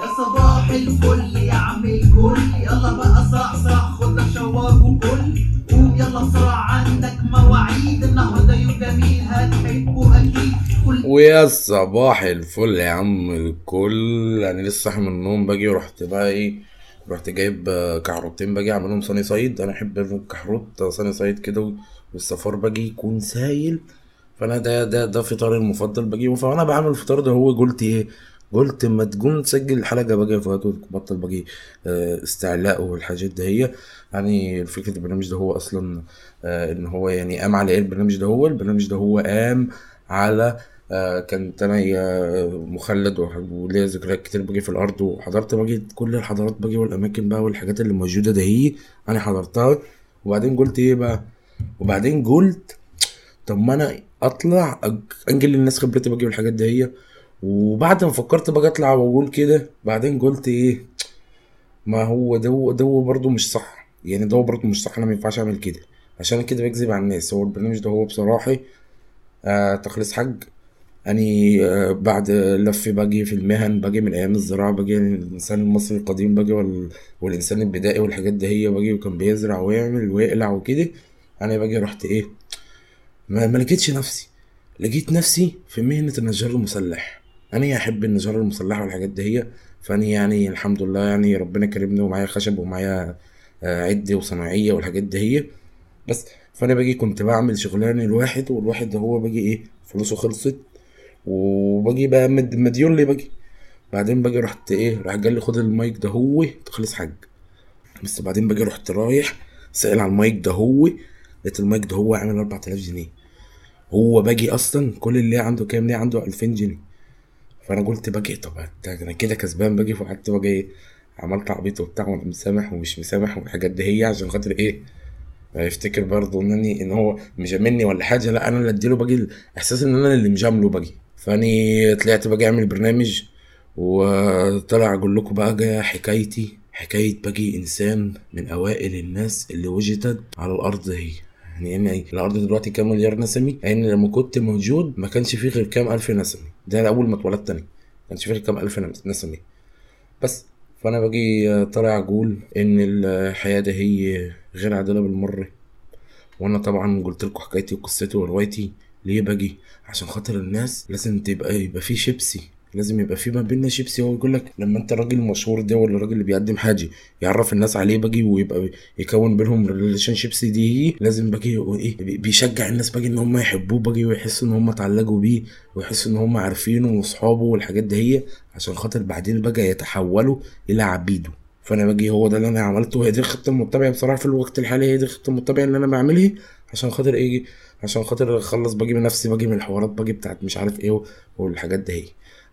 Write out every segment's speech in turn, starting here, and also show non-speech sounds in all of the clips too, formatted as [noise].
يا صباح الفل يا عم الكل. يلا بقى صحصح خد لك شوار وكل. قوم يلا بسرعة عندك مواعيد. النهارده يوم جميل هتحبه أكيد. ويا صباح الفل يا عم الكل. أنا لسه صاحي من النوم باجي ورحت بقى إيه رحت جايب كحروتين باجي أعملهم صيني صيد أنا أحب الكحروت صيني صيد كده و- والصفار باجي يكون سايل. فأنا ده ده ده فطاري المفضل باجي. فأنا بعمل الفطار ده هو قلت إيه؟ قلت ما تقوم تسجل الحلقة باجي فوقت بطل باجي آه، استعلاء والحاجات ده هي. يعني فكرة البرنامج ده هو أصلا آه، إن هو يعني قام على إيه؟ البرنامج ده هو البرنامج ده هو قام على آه، كانت أنا مخلد وليا ذكريات كتير باجي في الأرض وحضرت باجي كل الحضارات باجي والأماكن بقى والحاجات اللي موجودة ده هي أنا حضرتها. وبعدين قلت إيه بقى؟ وبعدين قلت طب ما أنا أطلع انقل للناس خبرتي باجي والحاجات دي هي. وبعد ما فكرت باجي أطلع وأقول كده بعدين قلت إيه ما هو ده ده برضه مش صح. يعني ده برضه مش صح أنا ما ينفعش أعمل كده. عشان كده بكذب على الناس. هو البرنامج ده هو بصراحة آه تخليص حج اني آه بعد لف باجي في المهن باجي من أيام الزراعة باجي الإنسان المصري القديم باجي وال... والإنسان البدائي والحاجات دي هي باجي وكان بيزرع ويعمل ويقلع وكده. أنا باجي رحت إيه ما, لقيتش نفسي. لقيت نفسي في مهنة النجار المسلح. أنا أحب النجار المسلح والحاجات دي هي. فأنا يعني الحمد لله يعني ربنا كرمني ومعايا خشب ومعايا آه، عدة وصناعية والحاجات دي هي. بس فأنا باجي كنت بعمل شغلانة الواحد والواحد هو باجي إيه فلوسه خلصت. وباجي بقى مد مديون لي باجي. بعدين باجي رحت إيه راح قال لي خد المايك ده هو تخلص حاج بس بعدين باجي رحت رايح سائل على المايك ده هو. لقيت المايك ده هو عامل 4000 جنيه. هو باجي أصلا كل اللي عنده كام؟ ليه عنده 2000 جنيه. فأنا قلت باجي طب أنا كده كسبان باجي فقعدت باجي إيه عملت عبيط وبتاع وأنا مسامح ومش مسامح والحاجات دي. هي عشان خاطر إيه؟ يفتكر برضه انني إن هو مجاملني ولا حاجة لا أنا اللي أديله باجي احساس إن أنا اللي مجامله باجي. فاني طلعت باجي أعمل برنامج وطلع أقول لكم بقى حكايتي. حكاية باجي إنسان من أوائل الناس اللي وجدت على الأرض هي. يعني يعني الأرض دلوقتي كام مليار نسمي يعني لما كنت موجود ما كانش فيه غير كام ألف نسمي. ده أول ما اتولدت أنا. ما كانش فيه غير كام ألف نسمي. بس. فأنا باجي طالع أقول إن الحياة ده هي غير عادلة بالمرة. وأنا طبعا قلت لكم حكايتي وقصتي وروايتي ليه بقى؟ عشان خاطر الناس لازم تبقى يبقى في شيبسي. لازم يبقى في ما بيننا شيبسي. هو يقول لك لما انت الراجل المشهور ده ولا الراجل اللي بيقدم حاجة يعرف الناس عليه بقى ويبقى يكون بينهم relationship دي لازم بقى إيه بي- بيشجع الناس بقى إن هم يحبوه بقى ويحسوا إن هم اتعلقوا بيه ويحسوا إن هم عارفينه واصحابه والحاجات دي هي عشان خاطر بعدين بقى يتحولوا إلى عبيده. فأنا بقى هو ده اللي أنا عملته. هي دي الخطة المتبعة بصراحة في الوقت الحالي هي دي الخطة المتبعة اللي أنا بعملها عشان خاطر إيه عشان خاطر أخلص باجي من نفسي باجي من الحوارات باجي بتاعت مش عارف إيه والحاجات دي هي.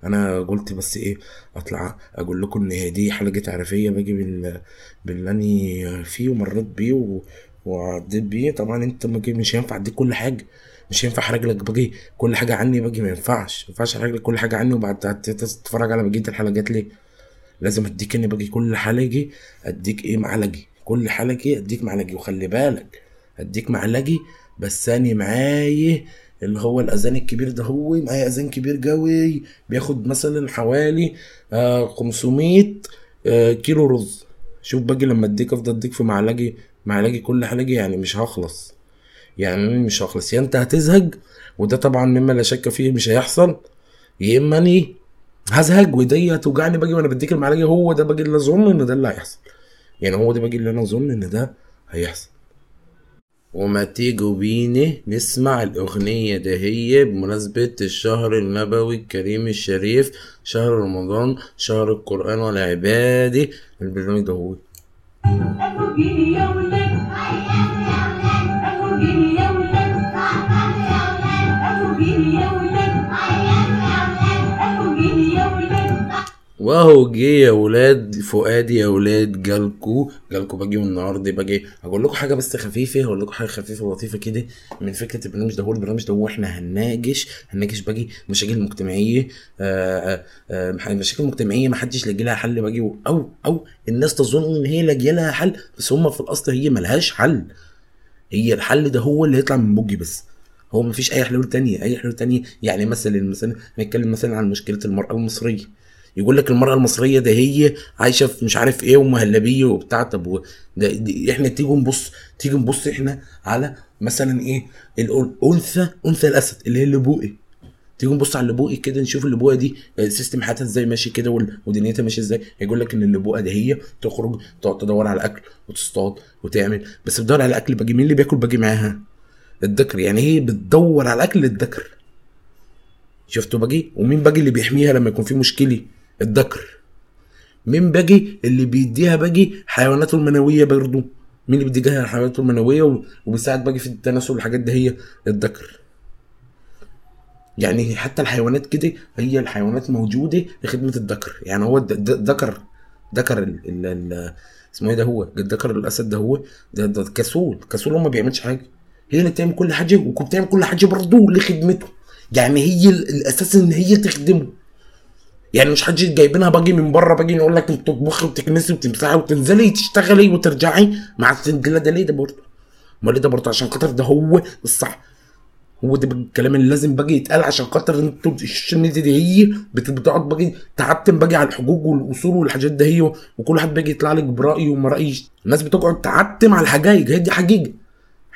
أنا قلت بس إيه أطلع أقول لكم إن دي حلقة تعريفيه باجي بال باللي اني فيه ومريت بيه. وعديت بيه طبعا أنت باجي مش هينفع أديك كل حاجة مش هينفع احرج لك باجي كل حاجة عني باجي ما ينفعش ما ينفعش احرج لك كل حاجة عني وبعد تتفرج على بقية الحلقات ليه لازم أديك اني باجي كل حلقه أديك إيه معلقي كل حلقه أديك معلقي وخلي بالك أديك معلقي بس أنا معايا اللي هو الأذان الكبير ده هو معايا أذان كبير قوي بياخد مثلا حوالي آه 500 آه كيلو رز. شوف باجي لما أديك أفضل أديك في معلقي معلقي كل حلقه يعني مش هخلص. يعني مش هخلص. يا أنت هتزهق وده طبعا مما لا شك فيه مش هيحصل. يا إما اني هزهق ودي هتوجعني باجي وأنا بديك المعلقه هو ده باجي اللي أظن إن ده اللي هيحصل. يعني هو ده باجي اللي أنا أظن إن ده هيحصل. وما تيجوا بينا نسمع الأغنية دهية بمناسبة الشهر النبوي الكريم الشريف شهر رمضان شهر القرآن والعبادة. البرنامج ده واهو جه يا ولاد فؤادي يا ولاد جالكو. جالكو باجي النهارده باجي هقول لكم حاجة بس خفيفة هقول لكم حاجة خفيفة ولطيفة كده من فكرة البرنامج ده. هو البرنامج ده هو إحنا هنناقش هنناقش باجي مشاكل مجتمعية آه آه آه مشاكل مجتمعية ما حدش لاقي لها حل باجي أو أو الناس تظن إن هي لاقية لها حل بس هم في الأصل هي ملهاش حل. هي الحل ده هو اللي هيطلع من بوجي بس. هو مفيش أي حلول تانية أي حلول تانية. يعني مثلا مثلا نتكلم مثلا عن مشكلة المرأة المصرية. يقول لك المرأة المصرية ده هي عايشة في مش عارف إيه ومهلبيه وبتاع. طب ده إحنا تيجي نبص تيجي نبص إحنا على مثلا إيه؟ الأنثى أنثى الأسد اللي هي اللبوقي تيجي نبص على اللبوقي كده نشوف اللبوقه دي آه، سيستم حياتها إزاي ماشي كده ودنيتها ماشية إزاي. يقول لك إن اللبوقه ده هي تخرج تقعد تدور على اكل وتصطاد وتعمل. بس بتدور على اكل باجي مين اللي بياكل؟ باجي معاها. الذكر يعني هي بتدور على اكل الذكر شفتوا باجي؟ ومين باجي اللي بيحميها لما يكون في مشكلة؟ الذكر. مين باجي؟ اللي بيديها باجي حيواناته المنوية برضه مين اللي بيديها حيواناته المنوية وبيساعد باجي في التناسل والحاجات دي؟ هي الذكر. يعني حتى الحيوانات كده هي الحيوانات موجودة لخدمة الذكر. يعني هو الذكر ذكر اسمه إيه ده هو؟ الذكر الأسد ده هو. ده, ده كسول. كسول هو ما بيعملش حاجة. هي اللي بتعمل كل حاجة وكنت بتعمل كل حاجة برضه لخدمته. يعني هي ال- الأساس إن هي تخدمه. يعني مش حاجة جايبينها باجي من بره باجي نقول لك انت تطبخي وتكنسي وتمسحي وتنزلي تشتغلي وترجعي مع السنجله ده ليه؟ ده برضه. امال ده برضه؟ عشان خاطر ده هو الصح. هو ده الكلام اللي لازم باجي يتقال عشان خاطر أنتوا الشن دي, هي بت- بتقعد باجي تعتم باجي على الحقوق والأصول والحاجات ده هي وكل واحد باجي يطلع لك برأيه وما رأيش. الناس بتقعد تعتم على الحقائق هي دي حقيقة.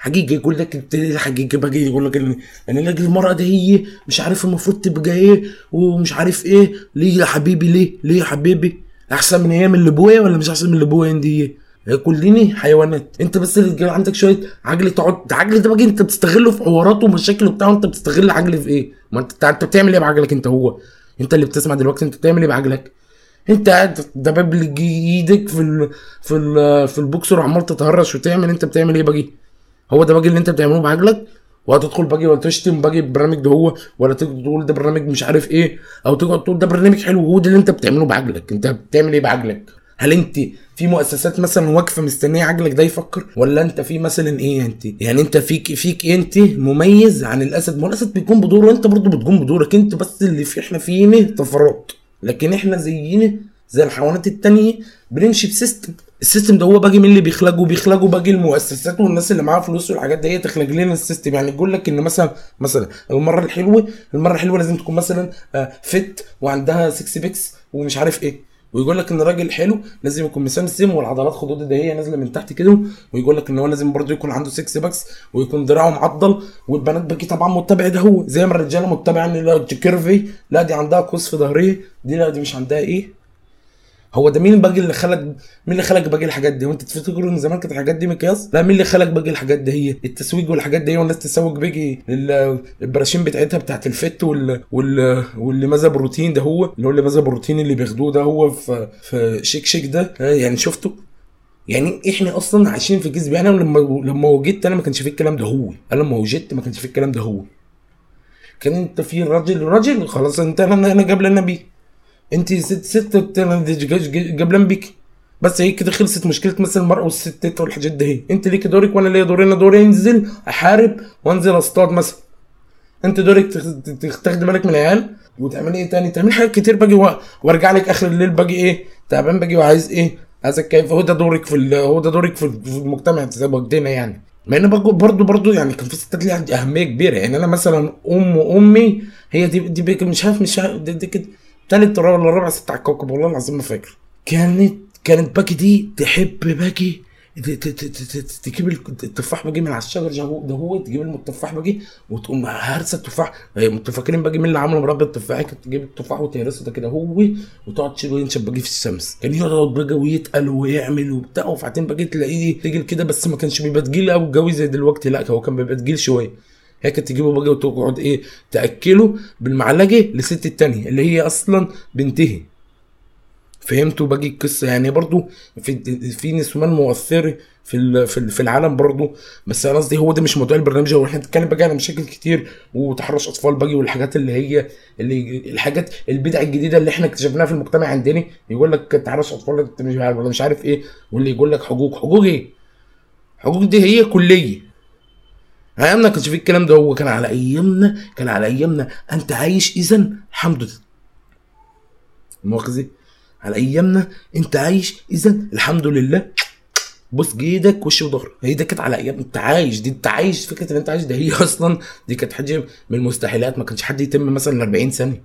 حقيقه يقول لك إيه الحقيقة باجي يقول لك ان ان لاجل المراه دي هي مش عارف المفروض تبقى إيه ومش عارف إيه. ليه يا حبيبي؟ ليه؟ ليه يا حبيبي؟ أحسن من أيام اللي ابويا ولا مش أحسن من اللي ابويا دي هي كلنا حيوانات. أنت بس اللي عندك شوية عجل تقعد عجل ده باجي أنت بتستغله في حواراته ومشاكل وبتاع وانت بتستغل عجل في إيه؟ ما انت انت بتعمل إيه بعجلك أنت هو؟ أنت اللي بتسمع دلوقتي أنت بتعمل إيه بعجلك؟ أنت قاعد دباب لي إيدك في ال في ال في البوكسر وعمال تتهرش وتعمل أنت بتعمل إيه باجي هو ده باجي اللي انت بتعمله بعجلك وهتدخل باجي ولا تشتم باجي البرنامج ده هو ولا تقعد تقول ده برنامج مش عارف إيه أو تقعد تقول ده برنامج حلو هو ده اللي انت بتعمله بعجلك. انت بتعمل إيه بعجلك؟ هل انت في مؤسسات مثلا واقفه مستنية عجلك ده يفكر؟ ولا انت في مثلا إيه انت يعني انت فيك فيك انت مميز عن الأسد؟ ما الأسد بيكون بدوره انت برضه بتقوم بدورك انت بس اللي في إحنا فينا طفرات. لكن إحنا زينا زي الحيوانات التانية. بنمشي ب system ال system ده هو بقى من اللي بيخلقه بيخلقه بقى المؤسسات والناس اللي معاها فلوس والحاجات دي تخلق لنا ال system يعني يقول لك إن مثلا مثلا المرة الحلوه المرة الحلوة لازم تكون مثلا آه، fit وعندها six packs ومش عارف إيه. ويقول لك إن الراجل حلو لازم يكون مسمسم والعضلات خدوده ده هي نازلة من تحت كده. ويقول لك إن هو لازم برضه يكون عنده six packs ويكون دراعه معضل. والبنات بقى طبعا متبع ده هو. زي ما الرجالة متبع إن لا curvy لا دي عندها قوس في ظهرية. دي لا دي مش عندها إيه. هو ده مين باجي اللي خلق مين اللي خلق باجي الحاجات دي؟ وانت تفتكروا ان زمان كانت الحاجات دي مقياس؟ لا مين اللي خلق باجي الحاجات دي؟ هي التسويق والحاجات دي والناس تسوق باجي لل- البراشيم بتاعتها بتاعت الفت وال وال واللي ماذا بروتين ده هو اللي هو اللي ماذا بروتين اللي بياخدوه ده هو في في شيك شيك ده. ها، يعني شفتوا يعني إحنا أصلا عايشين في كذب. يعني لما لما وجدت أنا ما كانش فيه الكلام ده هو. أنا لما وجدت ما كانش فيه الكلام ده هو. كان انت في راجل راجل خلاص انت أنا أنا قبل النبي. انت ست ست أنا قبلان بيك. بس هي كده خلصت مشكلة مثلا المرأة والستات والحاجات دي. انت ليك دورك وأنا ليا دوري. أنا دوري انزل احارب وانزل اصطاد مثلا. انت دورك تاخد بالك من العيال وتعملي إيه تاني؟ تعملي حاجات كتير باجي وارجع لك آخر الليل باجي إيه؟ تعبان باجي وعايز إيه؟ عايزك كيف؟ هو ده دورك في هو ده دورك في المجتمع زي ما قلنا يعني. مع ان برضه برضه يعني كان في ستات ليها أهمية كبيرة. يعني أنا مثلا ام أمي هي دي دي مش عارف مش عارف دي, دي كده تالت ولا رابع ست على الكوكب والله العظيم ما فاكر. كانت كانت بقى دي تحب بقى تجيب التفاح بقى من على الشجر ده هو تجيب التفاح بقى وتقوم هرسة التفاح. هي متفكرين بقى مين اللي عملوا مربى التفاح كانت تجيب التفاح وتهرسه ده كده هو وتقعد تشيله ينشف بقى في الشمس. كان يقعد بقى ويتقل ويعمل وبتاع وبعدين بقى تلاقيه تقيل كده بس ما كانش بيبقى تقيل قوي زي دلوقتي لا هو كان بيبقى تقيل شوية. هي كانت تجيبه باجي وتقعد إيه تأكله بالمعلقة لست التانية اللي هي أصلا بنتها فهمتوا باجي القصة؟ يعني برضو في في نسوان مؤثرة في في ال- في العالم برضو بس أنا قصدي هو ده مش موضوع البرنامج هو إحنا بنتكلم باجي على مشاكل كتير وتحرش أطفال باجي والحاجات اللي هي اللي الحاجات البدع الجديدة اللي إحنا اكتشفناها في المجتمع عندنا. يقول لك تحرش أطفال أنت مش عارف إيه واللي يقول لك حقوق حقوق إيه؟ حقوق دي هي كلية. أيامنا كانش في الكلام ده هو كان على أيامنا كان على أيامنا. أنت عايش اذا الحمد لله. مؤاخذة. على أيامنا أنت عايش اذا الحمد لله. بص إيدك وش وظهر. هي ده كانت على أيام أنت عايش. دي أنت عايش. فكرة إن أنت عايش ده هي [laughs] أصلا دي كانت حاجة من المستحيلات. ما كانش حد يتم مثلا ال 40 سنه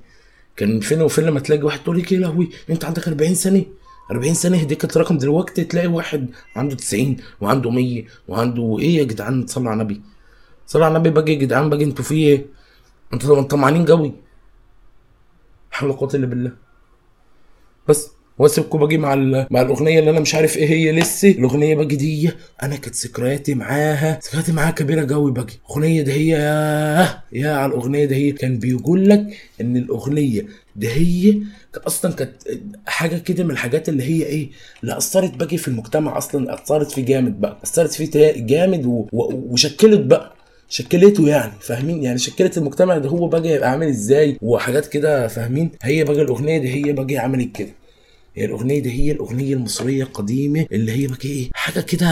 كان فين وفين لما تلاقي واحد تقول لك يا لهوي أنت عندك 40 سنه 40 سنه دي كانت رقم دلوقتي تلاقي واحد عنده 90 وعنده 100 وعنده إيه يا جدعان؟ صلوا على النبي. صلوا على النبي باجي يا جدعان باجي أنتوا في إيه؟ أنتوا طمعانين قوي. حول قوه إلا بالله. بس واسيبكم باجي مع مع الأغنية اللي أنا مش عارف إيه هي لسه. الأغنية باجي دي أنا كانت ذكرياتي معاها. ذكرياتي معاها كبيرة قوي باجي الأغنية ده هي يا يا على الأغنية ده هي كان بيقول لك إن الأغنية ده هي أصلا كانت حاجة كده من الحاجات اللي هي إيه اللي أثرت باجي في المجتمع أصلا أثرت فيه جامد بقى. أثرت فيه جامد و... و... وشكلت بقى. شكلته يعني فاهمين؟ يعني شكلت المجتمع ده هو بقى يبقى عامل إزاي؟ وحاجات كده فاهمين؟ هي بقى الأغنية دي هي بقى عملت كده. هي الأغنية دي هي الأغنية المصرية القديمة اللي هي بقى إيه؟ حاجة كده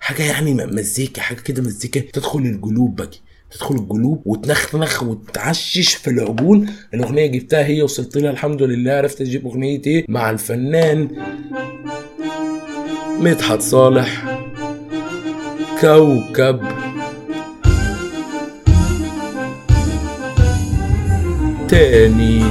حاجة يعني مزيكا حاجة كده مزيكا تدخل القلوب بقى تدخل القلوب وتنخنخ وتعشش في العقول الأغنية جبتها هي وصلت لها الحمد لله عرفت أجيب أغنية إيه؟ مع الفنان مدحت صالح. كوكب تاني